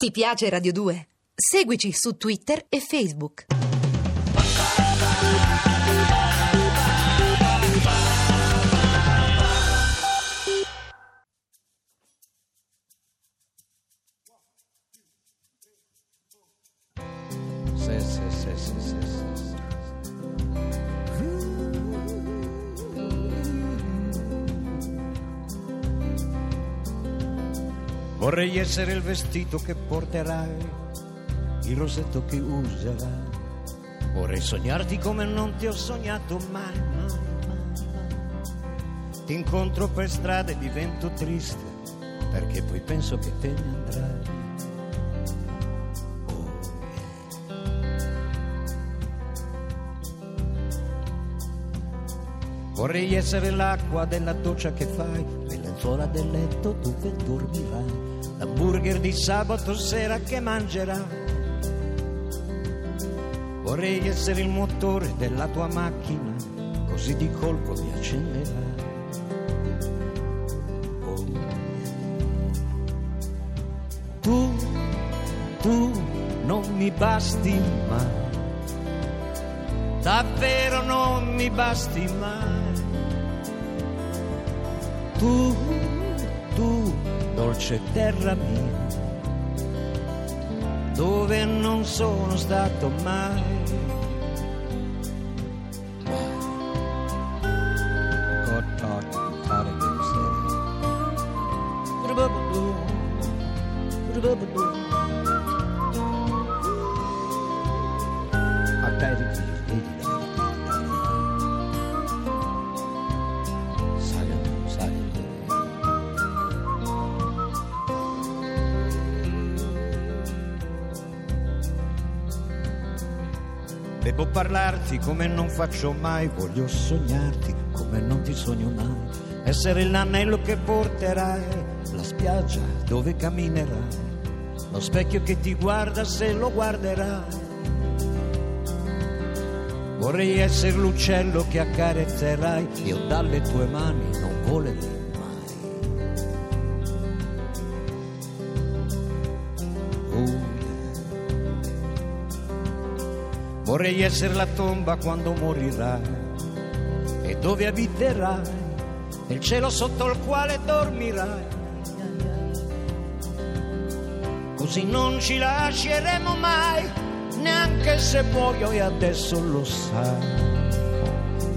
Ti piace Radio 2? Seguici su Twitter e Facebook. Sì, sì, sì, sì, sì, Vorrei essere il vestito che porterai, il rosetto che userai. Vorrei sognarti come non ti ho sognato mai, mai, mai. Ti incontro per strada e divento triste, perché poi penso che te ne andrai. Vorrei essere l'acqua della doccia che fai, le lenzuola del letto dove dormirai, l'hamburger di sabato sera che mangerai. Vorrei essere il motore della tua macchina, così di colpo mi accenderai. Oh. Tu, tu non mi basti mai davvero non mi basti mai. Dolce terra mia, dove non sono stato mai. God taught me how to Devo parlarti come non faccio mai, voglio sognarti come non ti sogno mai, essere l'anello che porterai, la spiaggia dove camminerai, lo specchio che ti guarda se lo guarderai. Vorrei essere l'uccello che accarezzerai, io dalle tue mani non volerei Vorrei essere la tomba quando morirai e dove abiterai, il cielo sotto il quale dormirai. Così non ci lasceremo mai, neanche se muoio e adesso lo sai,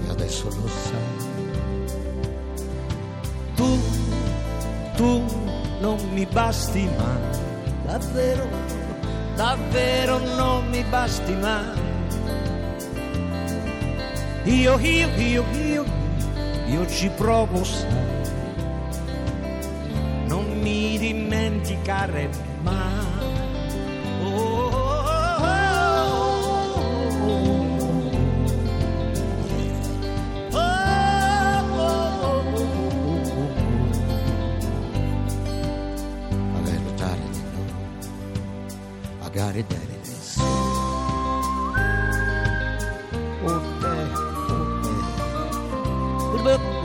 e adesso lo sai. Tu, tu non mi basti mai, davvero, davvero non mi basti mai. Io, io, io, io, io ci provo, sai. Non mi dimenticare mai. Oh, oh, oh, oh, oh. Mama,